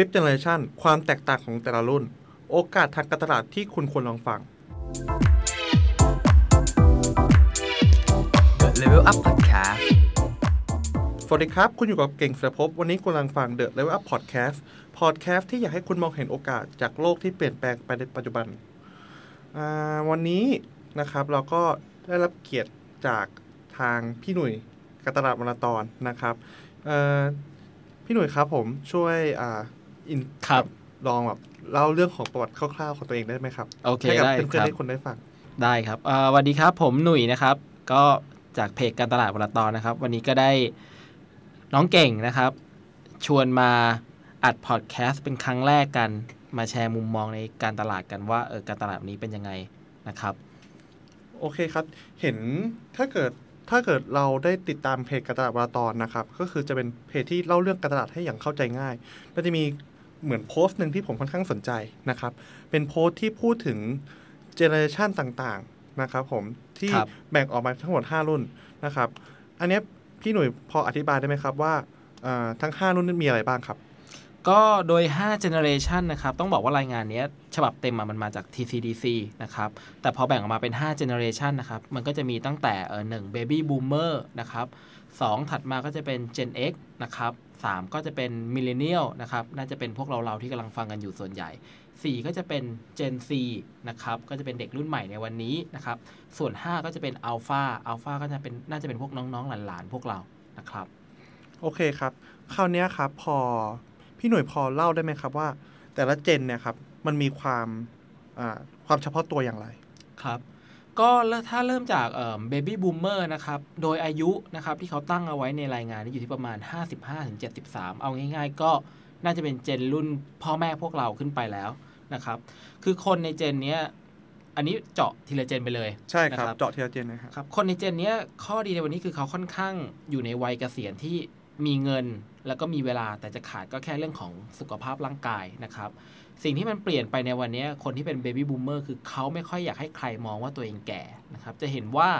Fifth Generation ความแตกต่างของแต่ละรุ่น โอกาสทางการตลาดที่คุณควรลองฟัง The Level Up Podcast สวัสดีครับ คุณอยู่กับเก่งเสือภพวันนี้กำลังฟัง The Level Up Podcast Podcast ที่อยากให้คุณมองเห็นโอกาสจากโลกที่เปลี่ยนแปลงไปในปัจจุบันอ่าวันนี้นะครับเราก็ได้รับเกียรติจากทางพี่หนุ่ยกัตลาดวรรณตอนนะครับเอ่อพี่หนุ่ยครับผมช่วย อ่าอินครับลองแบบเล่าเรื่องของประวัติคร่าวๆของตัวเองได้ไหมครับโอเคให้กับได้เพื่คอนรับๆให้คนได้ฟัง ได้ครับเอ่อสวัสดีครับ ผมหนุ่ยนะครับ ก็จากเพจการตลาดวลตอนนะครับ วันนี้ก็ได้น้องเก่งนะครับ ชวนมาอัดพอดแคสต์เป็นครั้งแรกกัน มาแชร์มุมมองในการตลาดกันว่าเออการตลาดนี้เป็นยังไงนะครับ โอเคครับ เห็นถ้าเกิดถ้าเกิดเราได้ติดตามเพจการตลาดวาตอนนะครับ ก็คือจะเป็นเพจที่เล่าเรื่องการตลาดให้อย่างเข้าใจง่าย ก็จะมี เหมือนโพสต์หนึ่งที่ผมค่อนข้างสนใจนะครับ เป็นโพสต์ที่พูดถึงเจเนอเรชันต่างๆนะครับผมที่ครับแบ่งออกมาทั้งหมด 5 รุ่นนะครับ อันเนี้ยพี่หนุ่ยพออธิบายได้ไหมครับว่าเอ่อทั้ง 5 รุ่นนั้นมีอะไรบ้างครับ ก็โดย 5 generation นะครับ ต้องบอกว่ารายงานเนี้ยฉบับเต็มอะมันมาจาก TCDC นะครับ แต่พอแบ่งออกมาเป็น 5 generation นะครับ มันก็จะมีตั้งแต่เออหนึ่ง baby boomer นะครับสองถัดมาก็จะเป็น Gen X นะครับ สามก็จะเป็น millennial นะครับน่าจะเป็นพวกเราๆที่กำลังฟังกันอยู่ส่วนใหญ่ 4 ก็จะเป็น Gen Z นะครับก็จะเป็นเด็กรุ่นใหม่ในวันนี้นะครับส่วน 5 ก็จะเป็น Alpha Alpha ก็จะเป็นน่าจะเป็นพวกน้องๆหลานๆพวกเรานะครับโอเคครับ คราวเนี้ยครับพอพี่หน่วยพอเล่าได้ไหมครับว่า แต่ละเจนเนี่ยครับมันมีความอ่าความเฉพาะตัวอย่างไรครับ ก็เริ่มถ้าเริ่มจากเบบี้บูมเมอร์นะครับ โดยอายุนะครับที่เขาตั้งเอาไว้ในรายงานนี้อยู่ที่ประมาณ 55-73 เอาง่ายๆ ก็น่าจะเป็นเจนรุ่นพ่อแม่พวกเราขึ้นไปแล้วนะครับ คือคนในเจนเนี้ยอันนี้เจาะทีละเจนไปเลยใช่ครับนะครับเจาะทีละเจนนะครับครับ คนในเจนเนี้ยข้อดีในวันนี้คือเขาค่อนข้างอยู่ในวัยเกษียณที่ มีเงินแล้วก็มีเวลาแต่จะขาดก็แค่เรื่องของสุขภาพร่างกายนะครับ สิ่งที่มันเปลี่ยนไปในวันนี้คนที่เป็น baby boomer คือเขาไม่ค่อยอยากให้ใครมองว่าตัวเองแก่นะครับ จะเห็นว่า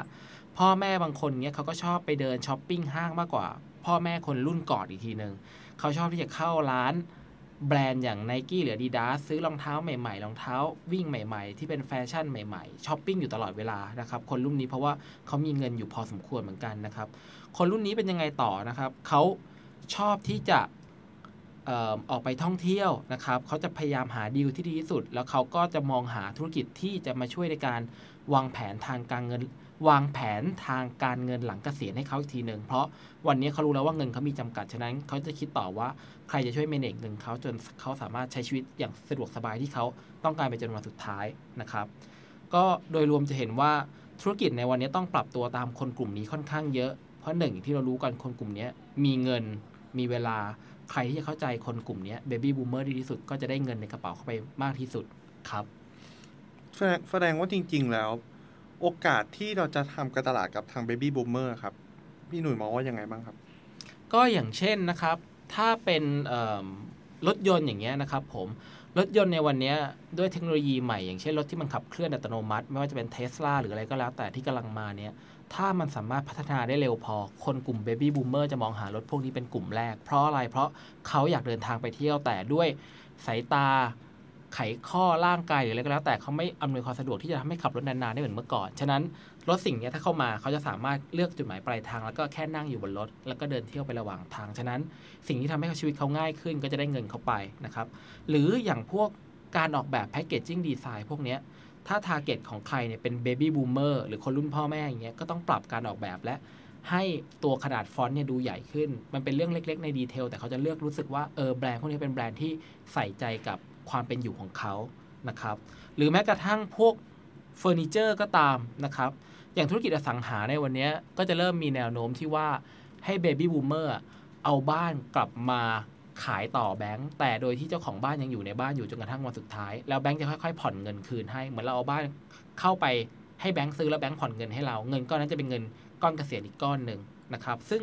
พ่อแม่บางคนเนี้ยเขาก็ชอบไปเดินช้อปปิ้งห้างมากกว่า พ่อแม่คนรุ่นก่อนอีกทีหนึ่งเขาชอบที่จะเข้าร้าน แบรนด์อย่าง n i กี้หรือ Adidas ซื้อรองเท้าใหม่ๆ รองเท้าวิ่งใหม่ๆ ที่เป็นแฟชั่นใหม่ๆช้อปปิ้งอยู่ตลอดเวลานะครับคนรุ่นนี้เพราะว่าเขามีเงินอยู่พอสมควรเหมือนกันนะครับคนรุ่นนี้เป็นยังไงต่อนะครับเขาชอบที่จะออกไปท่องเที่ยวนะครับเขาจะพยายามหาดีลที่ดีที่สุด แล้วเขาก็จะมองหาธุรกิจที่จะมาช่วยในการวางแผนทางการเงิน วางแผนทางการเงินหลังเกษียณให้เขาอีกทีหนึ่งเพราะวันนี้เขารู้แล้วว่าเงินเขามีจำกัด ฉะนั้นเขาจะคิดต่อว่าใครจะช่วยเมเนจเงินเขาจนเขาสามารถใช้ชีวิตอย่างสะดวกสบายที่เขาต้องการไปจนวันสุดท้ายนะครับ ก็โดยรวมจะเห็นว่าธุรกิจในวันนี้ต้องปรับตัวตามคนกลุ่มนี้ค่อนข้างเยอะ เพราะหนึ่งที่เรารู้กันคนกลุ่มนี้มีเงินมีเวลาใครที่จะเข้าใจคนกลุ่มนี้ Baby Boom er ดีที่สุดก็จะได้เงินในกระเป๋าเข้าไปมากที่สุดครับ แสดงว่าจริง ๆ แล้ว โอกาสที่เราจะทำการตลาดกับทาง Baby Boomer ครับ พี่หนุ่ยมองว่ายังไงบ้างครับ ก็อย่างเช่นนะครับ ถ้าเป็นรถยนต์อย่างเงี้ยนะครับผมรถยนต์ในวันเนี้ยด้วยเทคโนโลยีใหม่อย่างเช่นรถที่มันขับเคลื่อนอัตโนมัติ ไม่ว่าจะเป็นเทสลาหรืออะไรก็แล้ว แต่ที่กำลังมาเนี้ยถ้ามันสามารถพัฒนาได้เร็วพอ คนกลุ่ม Baby Boomer จะมองหารถพวกนี้เป็นกลุ่มแรก เพราะอะไรเพราะเขาอยากเดินทางไปเที่ยวแต่ด้วยสายตา ไขข้อร่างกายหรืออะไรก็แล้วแต่เขาไม่อำนวยความสะดวกที่จะทำให้ขับรถนานๆได้เหมือนเมื่อก่อน ฉะนั้นรถสิ่งนี้ถ้าเข้ามาเขาจะสามารถเลือกจุดหมายปลายทางแล้วก็แค่นั่งอยู่บนรถ แล้วก็เดินเที่ยวไประหว่างทาง ฉะนั้นสิ่งที่ทำให้ชีวิตเขาง่ายขึ้นก็จะได้เงินเขาไปนะครับ หรืออย่างพวกการออกแบบแพ c เกจจิ้งดีไซน์พวกนี้ถ้า target ของใครเนี่ยเป็น Baby Boomer หรือคนรุ่นพ่อแม่อย่างเงี้ยก็ต้องปรับการออกแบบและให้ตัวขนาดฟอนต์เนี่ยดูใหญ่ขึ้น มันเป็นเรื่องเล็ก ๆ ใน detail แต่เขาจะเลือกรู้สึกว่าเออแบรนด์พวกนี้เป็นแบรนด์ที่ใส่ใจกับ ความเป็นอยู่ของเขานะครับ หรือแม้กระทั่งพวกเฟอร์นิเจอร์ก็ตามนะครับ อย่างธุรกิจอสังหาในวันนี้ก็จะเริ่มมีแนวโน้มที่ว่าให้ Baby Boomer เอาบ้านกลับมาขายต่อแบงก์แต่โดยที่เจ้าของบ้านยังอยู่ในบ้านอยู่จนกระทั่งวันสุดท้าย แล้วแบงก์จะค่อยๆ ผ่อนเงินคืนให้เหมือนเราเอาบ้านเข้าไปให้แบงก์ซื้อแล้วแบงก์ผ่อนเงินให้เรา เงินก้อนนั้นจะเป็นเงินก้อนเกษียณอีกก้อนหนึ่งนะครับ ซึ่ง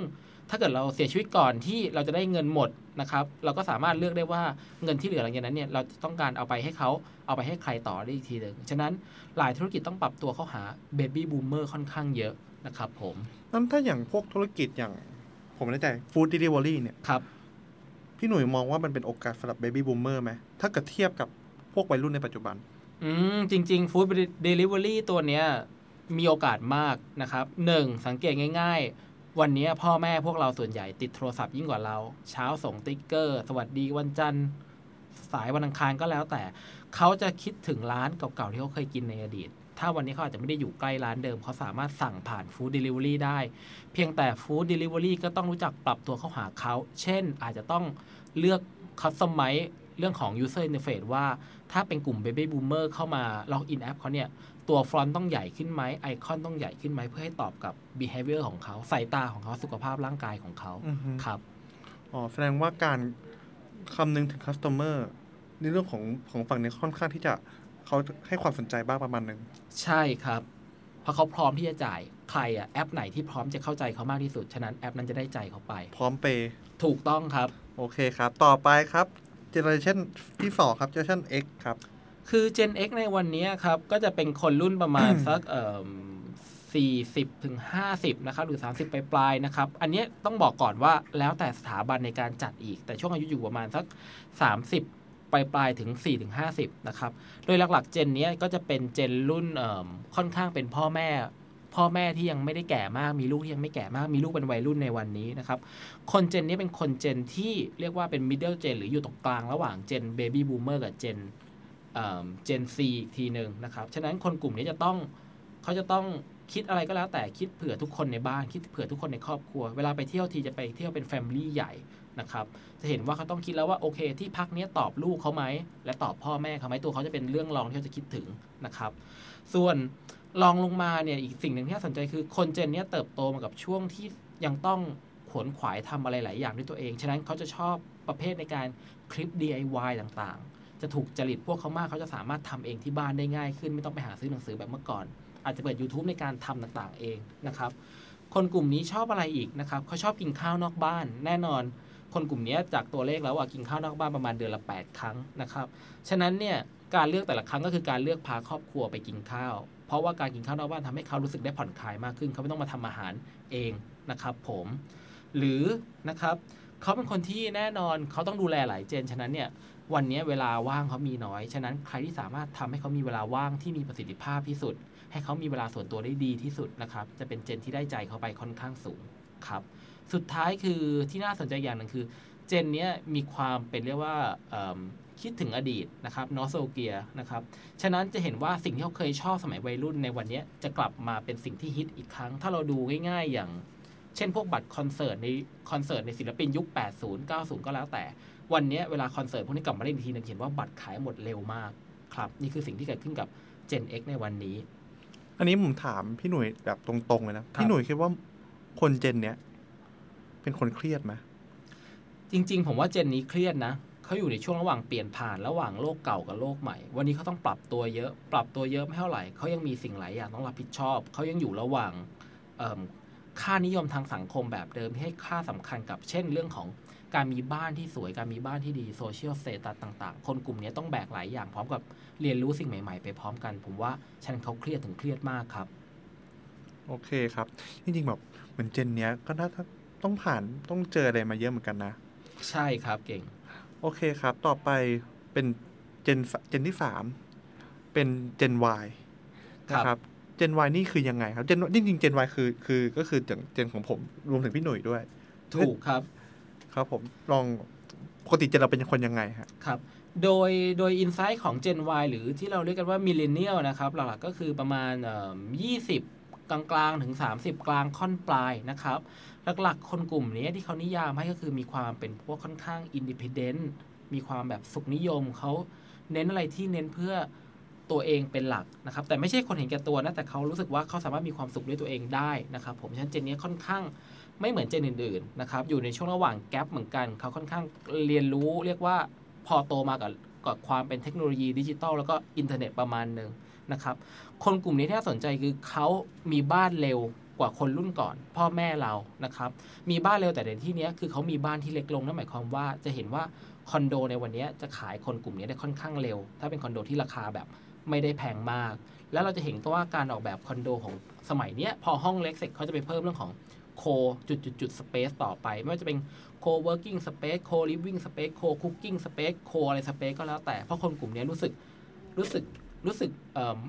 ถ้าเกิดเราเสียชีวิตก่อนที่เราจะได้เงินหมดนะครับ เราก็สามารถเลือกได้ว่าเงินที่เหลือหลังจากนั้นเนี่ยเราจะต้องการเอาไปให้เขาเอาไปให้ใครต่อได้อีกทีหนึ่งฉะนั้นหลายธุรกิจต้องปรับตัวเข้าหา Baby Boomer ค่อนข้างเยอะนะครับผมนั้นถ้าอย่างพวกธุรกิจอย่างผมไม่แน่ใจ food delivery เนี่ยครับพี่หนุ่ยมองว่ามันเป็นโอกาสสำหรับ Baby Boomer ไหมถ้าเกิดเทียบกับพวกวัยรุ่นในปัจจุบัน อืมจริงๆ food delivery ตัวเนี้ยมีโอกาสมากนะครับหนึ่งสังเกตง่าย ๆ วันนี้พ่อแม่พวกเราส่วนใหญ่ติดโทรศัพท์ยิ่งกว่าเรา เช้าส่งสติกเกอร์ สวัสดีวันจันทร์สายวันอังคารก็แล้วแต่ เขาจะคิดถึงร้านเก่าๆที่เขาเคยกินในอดีต ถ้าวันนี้เขาอาจจะไม่ได้อยู่ใกล้ร้านเดิม เขาสามารถสั่งผ่าน food delivery ได้ เพียงแต่ food delivery ก็ต้องรู้จักปรับตัวเข้าหาเขา เช่น อาจจะต้องเลือก customize เรื่องของ user interface ว่าถ้าเป็นกลุ่ม Baby Boomer เข้ามา login แอปเขาเนี่ย ตัวฟอนต์ต้องใหญ่ขึ้นไหมไอคอนต้องใหญ่ขึ้นไหมเพื่อให้ตอบกับ behavior ของเขาสายตาของเขาสุขภาพร่างกายของเขาอือฮึครับอ๋อแสดงว่าการคำนึงถึงคัส t o เมอร์ในเรื่องของของฝั่งนี้ค่อนข้างที่จะเขาให้ความสนใจบ้างประมาณหนึ่งใช่ครับ เพราะเขาพร้อมที่จะจ่ายใครอะแอปไหนที่พร้อมจะเข้าใจเขามากที่สุด ฉะนั้นแอปนั้นจะได้ใจเขาไป พร้อม pay ถูกต้องครับ โอเคครับ ต่อไปครับ generation ที่สองครับเจเนอเรชัน X ครับ คือ Gen X ในวันนี้ครับ ก็จะเป็นคนรุ่นประมาณสักเอ่อ40ถึง50นะครับหรือ 30ปลายๆนะครับ อันเนี้ยต้องบอกก่อนว่าแล้วแต่สถาบันในการจัดอีก แต่ช่วงอายุอยู่ประมาณสัก 30ปลายปลายๆถึง4ถึง50 นะครับ โดยหลักๆเจนเนี้ยก็จะเป็นเจนรุ่นเอิ่มค่อนข้างเป็นพ่อแม่ พ่อแม่ที่ยังไม่ได้แก่มาก มีลูกที่ยังไม่แก่มาก มีลูกเป็นวัยรุ่นในวันนี้นะครับ คนเจนนี้เป็นคนเจนที่เรียกว่าเป็น middle gen หรืออยู่ตรงกลางระหว่างเจน baby boomer กับเจน เจน C อีกทีหนึ่งนะครับ ฉะนั้นคนกลุ่มนี้จะต้องเขาจะต้องคิดอะไรก็แล้วแต่คิดเผื่อทุกคนในบ้าน คิดเผื่อทุกคนในครอบครัว เวลาไปเที่ยวทีจะไปเที่ยวเป็นแฟมิลี่ใหญ่นะครับจะเห็นว่าเขาต้องคิดแล้วว่าโอเค ที่พักนี้ตอบลูกเขาไหมและตอบพ่อแม่เขาไหมตัวเขาจะเป็นเรื่องรองที่เขาจะคิดถึงนะครับ ส่วนรองลงมาเนี่ยอีกสิ่งหนึ่งที่น่าสนใจคือคนเจนเนี้ยเติบโตมากับช่วงที่ยังต้องขวนขวายทำอะไรหลายอย่างด้วยตัวเอง ฉะนั้นเขาจะชอบประเภทในการคลิป DIY ต่างๆ จะถูกจริตพวกเขามากเขาจะสามารถทำเองที่บ้านได้ง่ายขึ้น ไม่ต้องไปหาซื้อหนังสือแบบเมื่อก่อน อาจจะเปิด YouTube ในการทำต่างๆเองนะครับ คนกลุ่มนี้ชอบอะไรอีกนะครับเขาชอบกินข้าวนอกบ้าน แน่นอน คนกลุ่มนี้จากตัวเลขแล้วว่ากินข้าวนอกบ้านประมาณเดือนละ 8 ครั้งนะครับฉะนั้นเนี่ยการเลือกแต่ละครั้งก็คือการเลือกพาครอบครัวไปกินข้าว เพราะว่าการกินข้าวนอกบ้านทำให้เขารู้สึกได้ผ่อนคลายมากขึ้น เขาไม่ต้องมาทำอาหารเองนะครับผม หรือนะครับเขาเป็นคนที่แน่นอนเขาต้องดูแลหลายเจน ฉะนั้นเนี่ย วันนี้เวลาว่างเขามีน้อย ฉะนั้นใครที่สามารถทำให้เขามีเวลาว่างที่มีประสิทธิภาพที่สุด ให้เขามีเวลาส่วนตัวได้ดีที่สุดนะครับ จะเป็นเจนที่ได้ใจเขาไปค่อนข้างสูงครับ สุดท้ายคือที่น่าสนใจอย่างหนึ่งคือ เจนนี้มีความเป็นเรียกว่าคิดถึงอดีตนะครับนอสโซเกียนะครับ ฉะนั้นจะเห็นว่าสิ่งที่เขาเคยชอบสมัยวัยรุ่นในวันนี้จะกลับมาเป็นสิ่งที่ฮิตอีกครั้ง ถ้าเราดูง่ายๆอย่าง เช่นพวกบัตรคอนเสิร์ตในคอนเสิร์ตในศิลปินยุค 80 90 ก็แล้วแต่ วันเนี้ยเวลาคอนเสิร์ตพวกนี้กลับมาเล่นอีกทีหนึงเห็นว่าบัตรขายหมดเร็วมากครับ นี่คือสิ่งที่เกิดขึ้นกับ Gen X ในวันนี้ อันนี้ผมถามพี่หนุ่ยแบบตรงๆเลยนะ พี่หนุ่ยคิดว่าคนเจนเนี้ยเป็นคนเครียดไหมจริง ๆ ผมว่าเจนนี้เครียดนะเขาอยู่ในช่วงระหว่างเปลี่ยนผ่านระหว่างโลกเก่ากับโลกใหม่ วันนี้เขาต้องปรับตัวเยอะ ปรับตัวเยอะไม่เท่าไหร่เขายังมีสิ่งหลายอย่างต้องรับผิดชอบ เขายังอยู่ระหว่างเอิ่มค่านิยมทางสังคมแบบเดิมที่ให้ค่าสำคัญกับเช่นเรื่องของ การมีบ้านที่สวยการมีบ้านที่ดี social status ต่างๆ คนกลุ่มนี้ต้องแบกหลายอย่างพร้อมกับเรียนรู้สิ่งใหม่ๆ ไปพร้อมกัน ผมว่าฉะนั้นเขาเครียดถึงเครียดมากครับ โอเคครับ จริงๆแบบเหมือน Gen เนี้ยก็น่าจะต้องผ่านต้องเจออะไรมาเยอะเหมือนกันนะ ใช่ครับเก่ง โอเคครับ ต่อไปเป็น Gen Gen ที่สามเป็น Gen Y ครับนะครับเจน Y นี่คือยังไงครับเจนจริงๆเจน Y คือคือก็คือ Gen Gen ของผมรวมถึงพี่หนุ่ยด้วย ถูกครับ ครับผมลองปกติ Gen เราเป็นคนยังไงฮะครับ โดยโดย insight ของ Gen Y หรือที่เราเรียกกันว่า Millennial นะครับ หลักๆก็คือประมาณเอ่อ20กลางๆ ถึง 30 กลางค่อนปลายนะครับ หลักๆ คนกลุ่มนี้ที่เขานิยามให้ก็คือมีความเป็นพวกค่อนข้าง independentมีความแบบสุขนิยมเขาเน้นอะไรที่เน้นเพื่อตัวเองเป็นหลักนะครับ แต่ไม่ใช่คนเห็นแก่ตัวนะ แต่เขารู้สึกว่าเขาสามารถมีความสุขด้วยตัวเองได้นะครับ ผมฉะนั้น Gen นี้ค่อนข้าง ไม่เหมือน Gen อื่นๆนะครับอยู่ในช่วงระหว่าง gap เหมือนกันเขาค่อนข้างเรียนรู้เรียกว่าพอโตมากับกับความเป็นเทคโนโลยีดิจิตอลแล้วก็อินเทอร์เน็ตประมาณหนึ่งนะครับคนกลุ่มนี้ที่น่าสนใจคือเขามีบ้านเร็วกว่าคนรุ่นก่อน พ่อแม่เรานะครับมีบ้านเร็วแต่ในที่นี้คือเขามีบ้านที่เล็กลงนั่นหมายความว่าจะเห็นว่าคอนโดในวันนี้จะขายคนกลุ่มนี้ได้ค่อนข้างเร็ว ถ้าเป็นคอนโดที่ราคาแบบไม่ได้แพงมาก แล้วเราจะเห็นก็ว่าการออกแบบคอนโดของสมัยนี้พอห้องเล็กเสร็จเขาจะไปเพิ่มเรื่องของ โคจุดจุดจุดสเปซต่อไป ไม่ว่าจะเป็น co-working space co-living space co-cooking space co อะไร space ก็แล้วแต่ เพราะคนกลุ่มนี้รู้สึกรู้สึกรู้สึก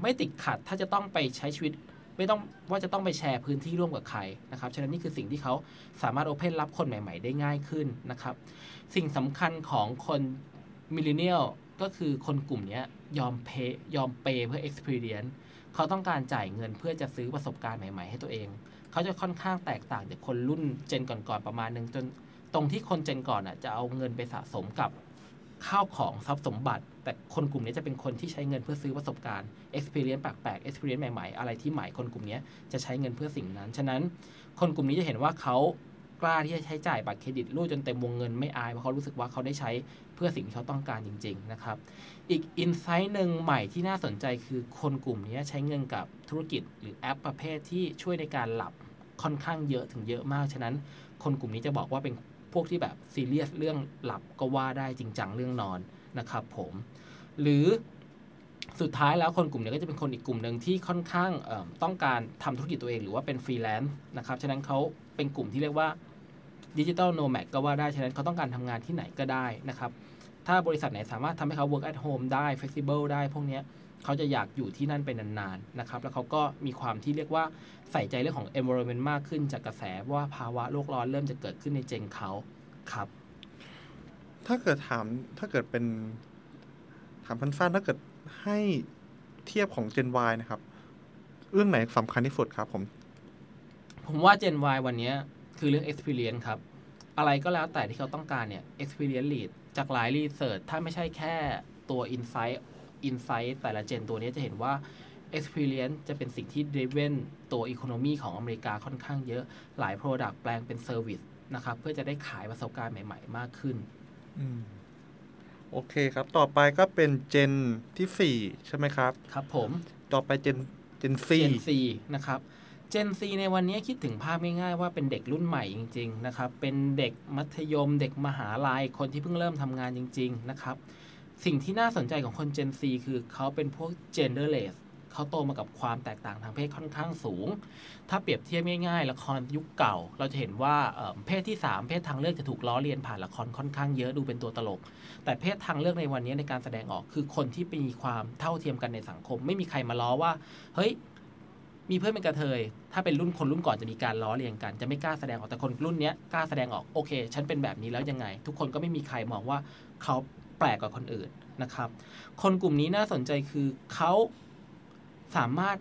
ไม่ติดขัดถ้าจะต้องไปใช้ชีวิตไม่ต้องว่าจะต้องไปแชร์พื้นที่ร่วมกับใครนะครับ ฉะนั้นนี่คือสิ่งที่เขาสามารถโอเพนรับคนใหม่ ๆ ได้ง่ายขึ้นนะครับ สิ่งสำคัญของคนมิลเลนเนียลก็คือคนกลุ่มนี้ยอมเพยยอมเปเพื่อ experience เขาต้องการจ่ายเงินเพื่อจะซื้อประสบการณ์ใหม่ ๆ ให้ตัวเอง เขาจะค่อนข้างแตกต่างจากคนรุ่นเจนก่อนๆประมาณหนึ่งจนตรงที่คนเจนก่อนอะจะเอาเงินไปสะสมกับข้าวของทรัพย์สมบัติ แต่คนกลุ่มนี้จะเป็นคนที่ใช้เงินเพื่อซื้อประสบการณ์ experience แปลกๆ experience ใหม่ๆ อะไรที่ใหม่คนกลุ่มนี้จะใช้เงินเพื่อสิ่งนั้น ฉะนั้นคนกลุ่มนี้จะเห็นว่าเขา กล้าที่จะใช้จ่ายบัตรเครดิตรูดจนเต็มวงเงินไม่อายเพราะเขารู้สึกว่าเขาได้ใช้เพื่อสิ่งที่เขาต้องการจริง ๆ นะครับ อีกอินไซต์หนึ่งใหม่ที่น่าสนใจคือคนกลุ่มนี้ใช้เงินกับธุรกิจ หรือแอปประเภทที่ช่วยในการหลับค่อนข้างเยอะถึงเยอะมาก ฉะนั้น คนกลุ่มนี้จะบอกว่าเป็นพวกที่แบบซีเรียสเรื่องหลับก็ว่าได้จริงจังเรื่องนอนนะครับผม หรือสุดท้ายแล้วคนกลุ่มนี้ก็จะเป็นคนอีกกลุ่มหนึ่งที่ค่อนข้างต้องการทำธุรกิจตัวเองหรือว่าเป็นฟรีแลนซ์นะครับ ฉะนั้นเขา เป็นกลุ่มที่เรียกว่า digital nomad ก็ว่าได้ ฉะนั้นเขาต้องการทำงานที่ไหนก็ได้นะครับ ถ้าบริษัทไหนสามารถทำให้เขา work at home ได้ flexible ได้พวกนี้เขาจะอยากอยู่ที่นั่นไปนานๆนะครับ แล้วเขาก็มีความที่เรียกว่าใส่ใจเรื่องของ environment มากขึ้นจากกระแสว่าภาวะโลกร้อนเริ่มจะเกิดขึ้นใน Gen เขาครับ ถ้าเกิดถามถ้าเกิดเป็นถามสั้นๆถ้าเกิดให้เทียบของ Gen Y นะครับ เรื่องไหนสำคัญที่สุดครับผม ผมว่า Gen Y วันนี้คือเรื่อง experience ครับ อะไรก็แล้วแต่ที่เขาต้องการเนี่ย experience lead จากหลายรีเสิร์ชถ้าไม่ใช่แค่ตัว insight insight แต่ละเจนตัวนี้จะเห็นว่า experience จะเป็นสิ่งที่ driven ตัว economy ของอเมริกาค่อนข้างเยอะ หลาย product แปลงเป็น service นะครับ เพื่อจะได้ขายประสบการณ์ใหม่ๆ มากขึ้นโอเคครับ ต่อไปก็เป็นเจนที่สี่ใช่ไหมครับ ครับผม ต่อไปเจนเจนซี Gen C นะครับ Gen C ในวันนี้คิดถึงภาพง่ายๆว่าเป็นเด็กรุ่นใหม่จริง ๆ นะครับ เป็นเด็กมัธยม เด็กมหาลัยคนที่เพิ่งเริ่มทำงานจริง ๆ นะครับ สิ่งที่น่าสนใจของคน Gen C คือเขาเป็นพวก genderless เขาโตมากับความแตกต่างทางเพศค่อนข้างสูง ถ้าเปรียบเทียบง่ายๆ ละครยุคเก่า เราจะเห็นว่าเพศที่ 3 เพศทางเลือกจะถูกล้อเลียนผ่านละครค่อนข้างเยอะดูเป็นตัวตลก แต่เพศทางเลือกในวันนี้ในการแสดงออกคือคนที่มีความเท่าเทียมกันในสังคม ไม่มีใครมาล้อว่า เฮ้ย มีเพื่อนเป็นกระเทย ถ้าเป็นรุ่นคนรุ่นก่อนจะมีการล้อเลียนกัน จะไม่กล้าแสดงออกแต่คนรุ่นนี้กล้าแสดงออกโอเค ฉันเป็นแบบนี้แล้วยังไง ทุกคนก็ไม่มีใครมองว่าเขาแปลกกว่าคนอื่นนะครับ คนกลุ่มนี้น่าสนใจคือเขาสามารถ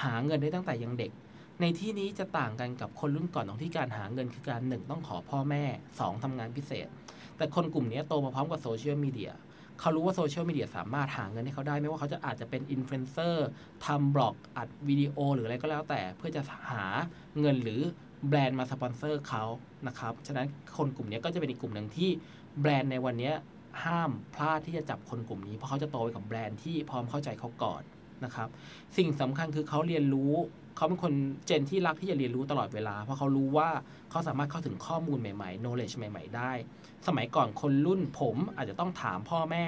หาเงินได้ตั้งแต่ยังเด็ก ในที่นี้จะต่างกันกับคนรุ่นก่อนตรงที่การหาเงินคือการหนึ่งต้องขอพ่อแม่สองทำงานพิเศษ แต่คนกลุ่มนี้โตมาพร้อมกับโซเชียลมีเดีย เขารู้ว่าโซเชียลมีเดียสามารถหาเงินให้เขาได้ ไม่ว่าเขาจะอาจจะเป็นอินฟลูเอนเซอร์ทำบล็อกอัดวิดีโอหรืออะไรก็แล้วแต่ เพื่อจะหาเงินหรือแบรนด์มาสปอนเซอร์เขานะครับ ฉะนั้นคนกลุ่มนี้ก็จะเป็นอีกกลุ่มหนึ่งที่แบรนด์ในวันนี้ห้ามพลาดที่จะจับคนกลุ่มนี้ เพราะเขาจะโตไปกับแบรนด์ที่พร้อมเข้าใจเขาก่อนนะครับ สิ่งสำคัญคือเขาเรียนรู้ เขาเป็นคน gen ที่รักที่จะเรียนรู้ตลอดเวลา เพราะเขารู้ว่าเขาสามารถเข้าถึงข้อมูลใหม่ๆ knowledge ใหม่ ๆ ได้ สมัยก่อนคนรุ่นผมอาจจะต้องถามพ่อแม่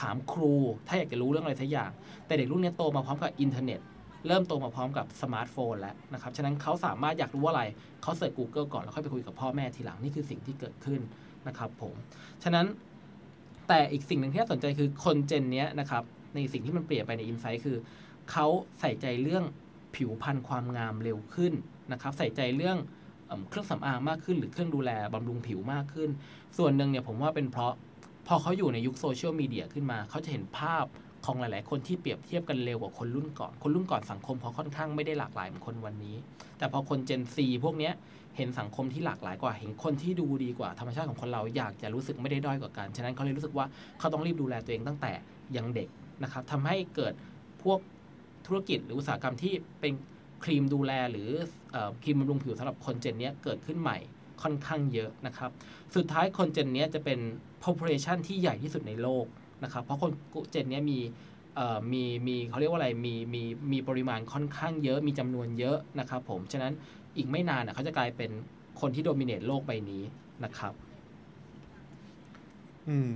ถามครู ถ้าอยากจะรู้เรื่องอะไรสักอย่าง แต่เด็กรุ่นนี้โตมาพร้อมกับอินเทอร์เน็ต เริ่มโตมาพร้อมกับสมาร์ทโฟนแล้วนะครับ ฉะนั้นเขาสามารถอยากรู้อะไร เขาเสิร์ช Google ก่อนแล้วค่อยไปคุยกับพ่อแม่ทีหลัง นี่คือสิ่งที่เกิดขึ้นนะครับผม ฉะนั้นแต่อีกสิ่งหนึ่งที่น่าสนใจคือคนเจนนี้นะครับในสิ่งที่มันเปลี่ยนไปในอินไซต์คือเขาใส่ใจเรื่อง ผิวพรรณความงามเร็วขึ้นนะครับใส่ใจเรื่องเครื่องสำอางมากขึ้น หรือเครื่องดูแลบำรุงผิวมากขึ้น ส่วนหนึ่งเนี่ยผมว่าเป็นเพราะพอเขาอยู่ในยุคโซเชียลมีเดียขึ้นมา เขาจะเห็นภาพของหลาย ๆ คนที่เปรียบเทียบกันเร็วกว่าคนรุ่นก่อน คนรุ่นก่อนสังคมเขาค่อนข้างไม่ได้หลากหลายเหมือนคนวันนี้ แต่พอคนเจนซีพวกเนี้ยเห็นสังคมที่หลากหลายกว่า เห็นคนที่ดูดีกว่าธรรมชาติของคนเราอยากจะรู้สึกไม่ได้ด้อยกว่ากัน ฉะนั้นเขาเลยรู้สึกว่าเขาต้องรีบดูแลตัวเองตั้งแต่ยังเด็กนะครับทำให้เกิดพวก ธุรกิจหรืออุตสาหกรรมที่เป็นครีมดูแลหรือครีมบำรุงผิวสำหรับคนเจนนี้เกิดขึ้นใหม่ค่อนข้างเยอะนะครับ สุดท้ายคนเจนนี้จะเป็น population ที่ใหญ่ที่สุดในโลกนะครับ เพราะคนเจนนี้มีมีมีเขาเรียกว่าอะไรมีมีมีปริมาณค่อนข้างเยอะมีจำนวนเยอะนะครับผม ฉะนั้นอีกไม่นานเขาจะกลายเป็นคนที่โดมิเนตโลกใบนี้นะครับ อืม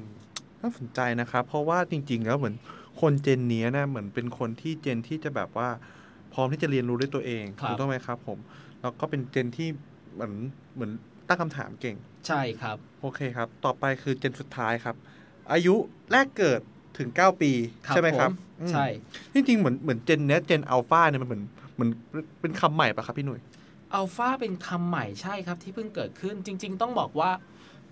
น่าสนใจนะครับ เพราะว่าจริง ๆ แล้วเหมือน คนเจนนี้นะเหมือนเป็นคนที่เจนที่จะแบบว่า พร้อมที่จะเรียนรู้ด้วยตัวเองถูกต้องไหมครับ ผม แล้วก็เป็นเจนที่เหมือนเหมือนตั้งคำถามเก่ง ใช่ครับ โอเคครับ ต่อไปคือเจนสุดท้ายครับ อายุแรกเกิดถึง 9 ปีครับใช่ไหมครับผมอืมใช่จริงๆเหมือนเหมือนเจนเนี้ยเจนอัลฟาเนี่ยมันเหมือนเหมือนเป็นคำใหม่ปะครับพี่หนุ่ยอัลฟาเป็นคำใหม่ใช่ครับที่เพิ่งเกิดขึ้นจริง ๆ ต้องบอกว่า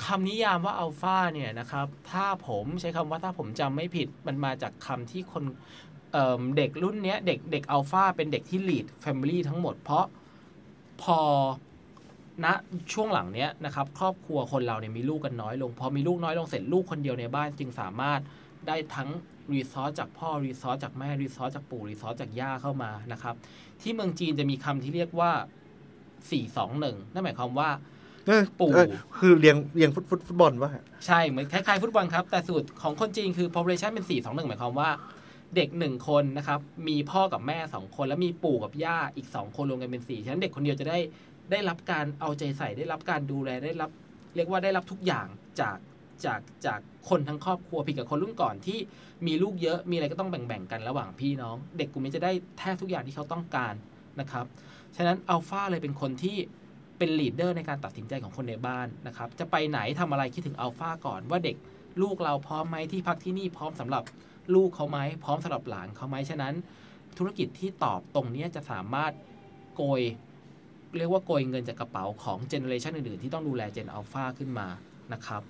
คำนิยามว่าอัลฟาเนี่ยนะครับ ถ้าผมใช้คำว่าถ้าผมจำไม่ผิด มันมาจากคำที่คนเเด็กรุ่นเนี้ยเด็กเด็กอัลฟาเป็นเด็กที่ lead family ทั้งหมด เพราะพอณช่วงหลังเนี้ยนะครับ ครอบครัวคนเราเนี่ยมีลูกกันน้อยลง พอมีลูกน้อยลงเสร็จลูกคนเดียวในบ้านจึงสามารถได้ทั้ง resource จากพ่อ resource จากแม่ resource จากปู่ resource จากย่าเข้ามานะครับ ที่เมืองจีนจะมีคำที่เรียกว่า 421 นั่นหมายความว่า ปู่เออคือเรียงเรียงฟุตฟุตฟุตบอลวะใช่เหมือนคล้ายๆฟุตบอลครับ แต่สูตรของคนจีนคือ population เป็น 4 2 1 หมายความว่า เด็กหนึ่งคนนะครับ มีพ่อกับแม่2คน แล้วมีปู่กับย่าอีก2คนรวมกันเป็น4ฉะนั้นเด็กคนเดียวจะได้ได้รับการเอาใจใส่ได้รับการดูแลได้รับ เรียกว่าได้รับทุกอย่างจากจากจากคนทั้งครอบครัวผิดกับคนรุ่นก่อนที่มีลูกเยอะมีอะไรก็ต้องแบ่งๆกันระหว่างพี่น้อง เด็กกลุ่มนี้จะได้แทบทุกอย่างที่เขาต้องการนะครับ ฉะนั้นอัลฟาเลยเป็นคนที่ เป็นลีดเดอร์ในการตัดสินใจของคนในบ้านนะครับ จะไปไหนทำอะไรคิดถึงอัลฟาก่อนว่าเด็กลูกเราพร้อมไหมที่พักที่นี่พร้อมสำหรับลูกเขาไหมพร้อมสำหรับหลานเขาไหมฉะนั้น ธุรกิจที่ตอบตรงนี้จะสามารถโกย เรียกว่าโกยเงินจากกระเป๋าของเจเนอเรชันอื่นๆ ที่ต้องดูแลเจนอัลฟาขึ้นมานะครับ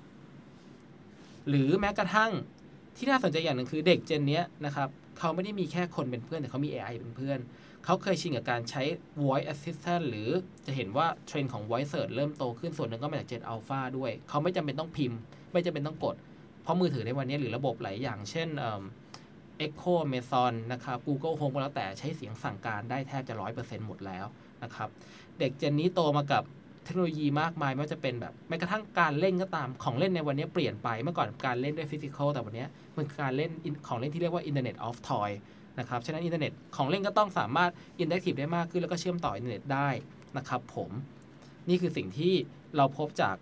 หรือแม้กระทั่งที่น่าสนใจอย่างหนึ่งคือเด็กเจนนี้นะครับ เขาไม่ได้มีแค่คนเป็นเพื่อนแต่เขามี AI เป็นเพื่อน เขาเคยชินกับการใช้ voice assistant หรือจะเห็นว่าเทรนด์ของ voice search เริ่มโตขึ้นส่วนหนึ่งก็มาจาก Gen Alpha ด้วย เขาไม่จำเป็นต้องพิมพ์ ไม่จำเป็นต้องกด เพราะมือถือในวันนี้หรือระบบหลายอย่าง เช่นเอิ่ม Echo Amazon นะครับ Google Home ก็แล้วแต่ใช้เสียงสั่งการได้แทบจะ 100%หมดแล้วนะครับ เด็ก gen นี้โตมากับ เทคโนโลยีมากมายไม่ว่าจะเป็นแบบแม้กระทั่งการเล่นก็ตามของเล่นในวันนี้เปลี่ยนไปเมื่อก่อนการเล่นด้วย physical แต่วันนี้มันคือการเล่นของเล่นที่เรียกว่า Internet of Toy นะครับฉะนั้นอินเทอร์เน็ตของเล่นก็ต้องสามารถอินเ c ก i v e ได้มากขึ้น แล้วก็เชื่อมต่ออินเทอร์เน็ตได้นะครับผมนี่คือสิ่งที่เราพบจาก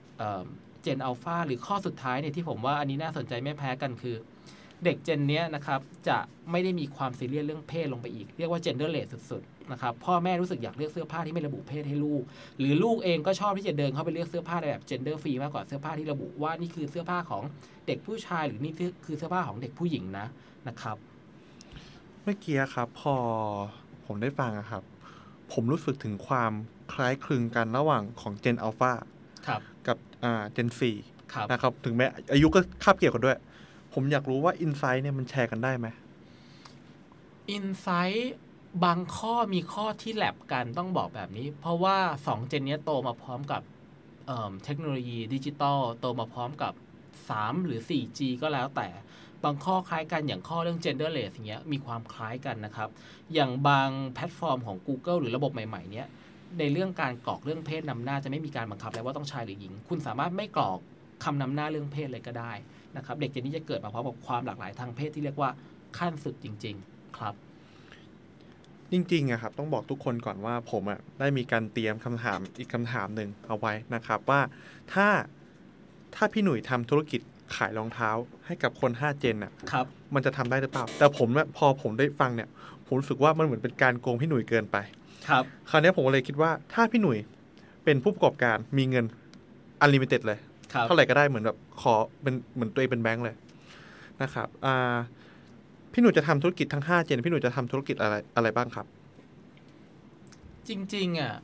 Gen Alpha หรือข้อสุดท้ายเนี่ยที่ผมว่าอันนี้น่าสนใจไม่แพ้กันคือ เด็กเจนเนี้ยนะครับจะไม่ได้มีความซีเรียสเรื่องเพศลงไปอีก เรียกว่า gender less สุดๆ นะครับพ่อแม่รู้สึกอยากเลือกเสื้อผ้าที่ไม่ระบุเพศให้ลูก หรือลูกเองก็ชอบที่จะเดินเข้าไปเลือกเสื้อผ้าในแบบ gender free มากกว่าเสื้อผ้าที่ระบุว่านี่คือเสื้อผ้าของเด็กผู้ชายหรือนี่คือเสื้อผ้าของเด็กผู้หญิงนะนะครับ เมื่อกี้ครับ พอผมได้ฟังอะครับ ผมรู้สึกถึงความคล้ายคลึงกันระหว่างของเจนอัลฟาครับกับอ่า Gen Z ครับนะครับถึงแม้อายุก็คาบเกี่ยวกันด้วย ผมอยากรู้ว่า insight เนี่ยมันแชร์กันได้ไหม insight บางข้อมีข้อที่ overlap กันต้องบอกแบบนี้ เพราะว่า2 gen นี้โตมาพร้อมกับเเทคโนโลยีดิจิตอลโตมาพร้อมกับ 3 หรือ 4G ก็แล้วแต่บางข้อคล้ายกันอย่างข้อเรื่อง genderless อย่างเงี้ยมีความคล้ายกันนะครับ อย่างบางแพลตฟอร์มของ Google หรือระบบใหม่ๆเนี้ยในเรื่องการกรอกเรื่องเพศนำหน้าจะไม่มีการบังคับแล้วว่าต้องชายหรือหญิง คุณสามารถไม่กรอกคำนำหน้าเรื่องเพศเลยก็ได้นะครับ เด็กเจนนี้จะเกิดมาพร้อมกับความหลากหลายทางเพศที่เรียกว่าขั้นสุดจริง ๆ ครับ จริงๆอะครับต้องบอกทุกคนก่อนว่าผมอะได้มีการเตรียมคำถามอีกคำถามหนึ่งเอาไว้นะครับว่าถ้าถ้าพี่หนุ่ยทำธุรกิจขายรองเท้าให้กับคน 5 เจนอะครับมันจะทำได้หรือเปล่า แต่ผมเนี่ยพอผมได้ฟังเนี่ย ผมรู้สึกว่ามันเหมือนเป็นการโกงพี่หนุ่ยเกินไป ครับ คราวนี้ผมก็เลยคิดว่าถ้าพี่หนุ่ยเป็นผู้ประกอบการมีเงิน unlimited เลยครับเท่าไหร่ก็ได้เหมือนแบบขอเป็นเหมือนตัวเองเป็นแบงค์เลยนะครับอ่า พี่หนุ่ยจะทำธุรกิจทั้ง5 gen พี่หนุ่ยจะทำธุรกิจอะไรอะไรบ้างครับ จริงๆอะ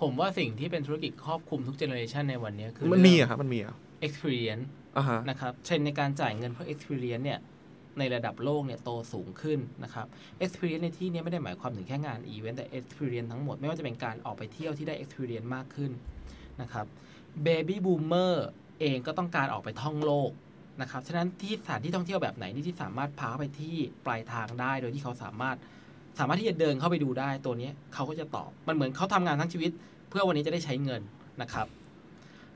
ผมว่าสิ่งที่เป็นธุรกิจครอบคลุมทุกเจเนอเรชันในวันนี้คือมันมีอะครับมันมีอะ experience อ่าฮะนะครับเทรนด์ในการจ่ายเงินเพื่อ experience เนี่ยในระดับโลกเนี่ยโตสูงขึ้นนะครับ experience ในที่เนี้ไม่ได้หมายความถึงแค่งาน event แต่ experience ทั้งหมด ไม่ว่าจะเป็นการออกไปเที่ยวที่ได้ experience มากขึ้นนะครับ baby boomer เองก็ต้องการออกไปท่องโลก นะครับฉะนั้นที่สถานที่ท่องเที่ยวแบบไหนนี่ที่สามารถพาไปที่ปลายทางได้ โดยที่เขาสามารถสามารถที่จะเดินเข้าไปดูได้ตัวนี้เขาก็จะตอบมันเหมือนเขาทำงานทั้งชีวิต เพื่อวันนี้จะได้ใช้เงินนะครับ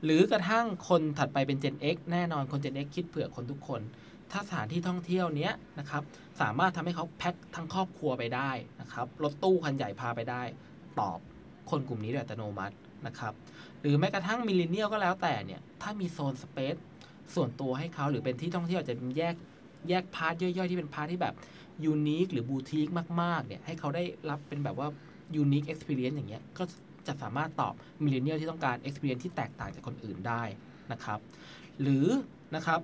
หรือกระทั่งคนถัดไปเป็น Gen X แน่นอนคน Gen X คิดเผื่อคนทุกคน ถ้าสถานที่ท่องเที่ยวเนี้ยนะครับสามารถทำให้เขาแพ็คทั้งครอบครัวไปได้นะครับรถตู้คันใหญ่พาไปได้ ตอบคนกลุ่มนี้โดยอัตโนมัตินะครับหรือแม้กระทั่ง millennial ก็แล้วแต่เนี่ยถ้ามีโซน space ส่วนตัวให้เขาหรือเป็นที่ท่องเที่ยวอาจจะแยกแยก part ย่อยๆ ที่เป็น part ที่แบบ unique หรือบูติกมากๆเนี่ยให้เขาได้รับเป็นแบบว่า unique experience อย่างเงี้ยก็จะสามารถตอบ millennial ที่ต้องการ experience ที่แตกต่างจากคนอื่นได้นะครับหรือนะครับ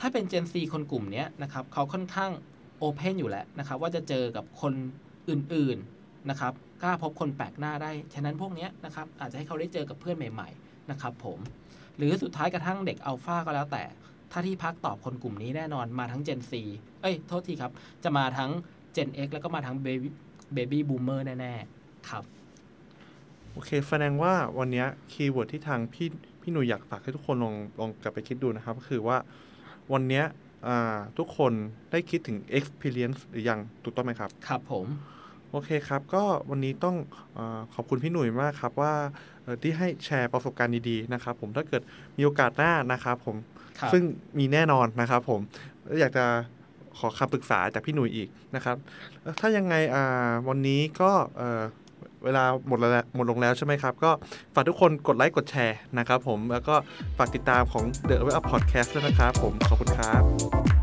ถ้าเป็น Gen Z คนกลุ่มนี้นะครับเขาค่อนข้างโอเพนอยู่แล้วนะครับว่าจะเจอกับคนอื่นๆนะครับกล้าพบคนแปลกหน้าได้ ฉะนั้นพวกเนี้ยนะครับอาจจะให้เขาได้เจอกับเพื่อนใหม่ ๆ นะครับผม หรือสุดท้ายกระทั่งเด็กอัลฟาก็แล้วแต่ ถ้าที่พักตอบคนกลุ่มนี้แน่นอนมาทั้ง Gen C เอ้ย โทษทีครับ จะมาทั้ง Gen X แล้วก็มาทั้ง Baby Baby Boomer แน่ ๆ ครับ โอเค แสดงว่าวันเนี้ย keyword ที่ทางพี่พี่หนุ่ยอยากฝากให้ทุกคนลองลองกลับไปคิดดูนะครับก็คือว่าวันเนี้ยอ่าทุกคนได้คิดถึง experience หรือยังถูกต้องไหมครับ ครับผม โอเคครับ ก็วันนี้ต้องอาขอบคุณพี่หนุ่ยมากครับว่าเอ่อที่ให้แชร์ประสบการณ์ดีๆนะครับ ผมถ้าเกิดมีโอกาสหน้านะครับผมครับซึ่งมีแน่นอนนะครับ ผมแล้วอยากจะขอคำปรึกษาจากพี่หนุ่ยอีกนะครับแล้วถ้ายังไงอ่าวันนี้ก็เอ่อเวลาหมดแล้วหมดลงแล้วใช่ไหมครับ ก็ฝากทุกคนกดไลค์กดแชร์นะครับผมแล้วก็ฝากติดตามของ The Way Up Podcast ด้วยนะครับผมขอบคุณครับ